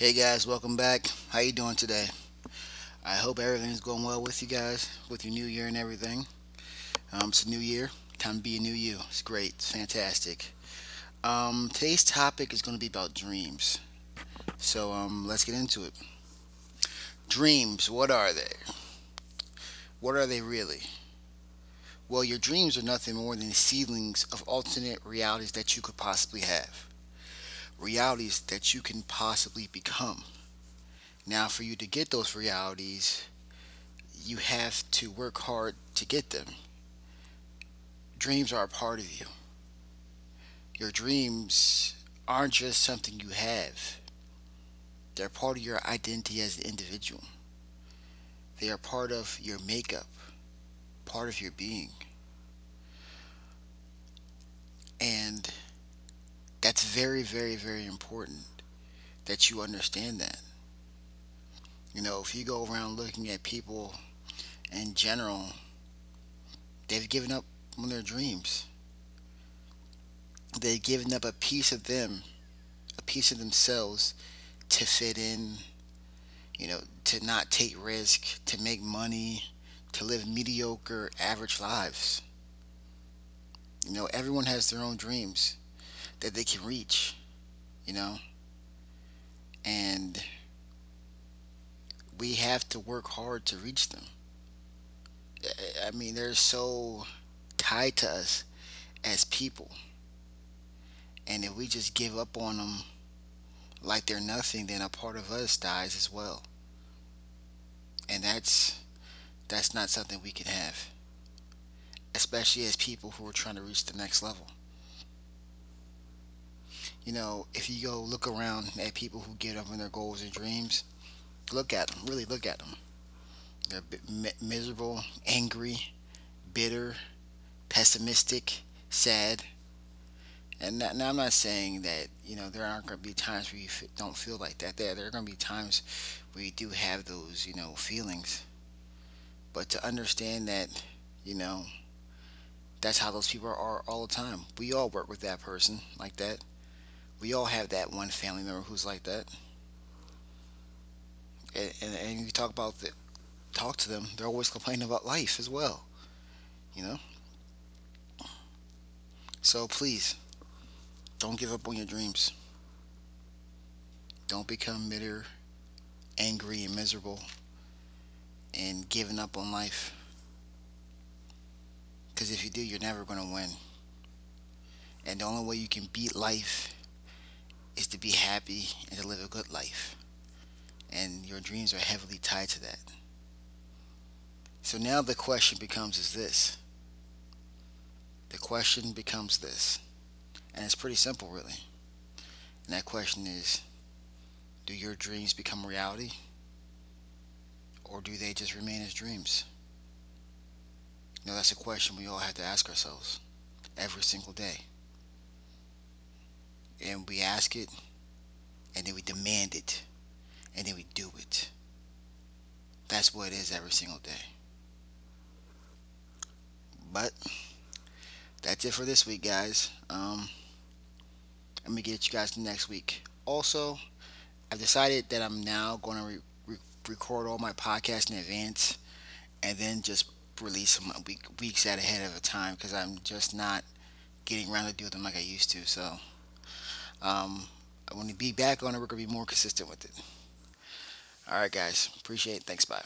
Hey guys, welcome back. How you doing today? I hope everything's going well with you guys, with your new year and everything. Um, it's a new year, time to be a new you. It's great, it's fantastic. Um, today's topic is going to be about dreams. So um, let's get into it. Dreams, what are they? What are they really? Well, your dreams are nothing more than seedlings of alternate realities that you could possibly have realities that you can possibly become. Now, for you to get those realities, you have to work hard to get them. Dreams are a part of you. Your dreams aren't just something you have, they're part of your identity as an individual. They are part of your makeup, part of your being. And that's very, very, very important that you understand that. You know, if you go around looking at people in general, they've given up on their dreams. They've given up a piece of them, a piece of themselves to fit in, you know, to not take risk, to make money, to live mediocre, average lives. You know, everyone has their own dreams that they can reach, you know? And we have to work hard to reach them. I mean, they're so tied to us as people. And if we just give up on them like they're nothing, then a part of us dies as well. And that's that's not something we can have. Especially as people who are trying to reach the next level you know, if you go look around at people who get up on their goals and dreams, look at them. Really look at them. They're miserable, angry, bitter, pessimistic, sad. And now I'm not saying that you know there aren't going to be times where you don't feel like that. There, there are going to be times where you do have those you know feelings. But to understand that, you know, that's how those people are all the time. We all work with that person like that we all have that one family member who's like that. And, and, and you talk about the, talk to them, they're always complaining about life as well. You know? So please, don't give up on your dreams. Don't become bitter, angry, and miserable and giving up on life. Because if you do, you're never going to win. And the only way you can beat life is to be happy and to live a good life. And your dreams are heavily tied to that. So now the question becomes is this. The question becomes this. And it's pretty simple really. And that question is do your dreams become reality? Or do they just remain as dreams? You know, that's a question we all have to ask ourselves every single day and we ask it, and then we demand it, and then we do it. That's what it is every single day. But that's it for this week, guys. Um, let me get you guys next week. Also, I've decided that I'm now going to re- re- record all my podcasts in advance, and then just release them week, weeks ahead of a time because I'm just not getting around to do them like I used to. So. Um, when we be back on it, we're going to be more consistent with it. All right, guys. Appreciate it. Thanks. Bye.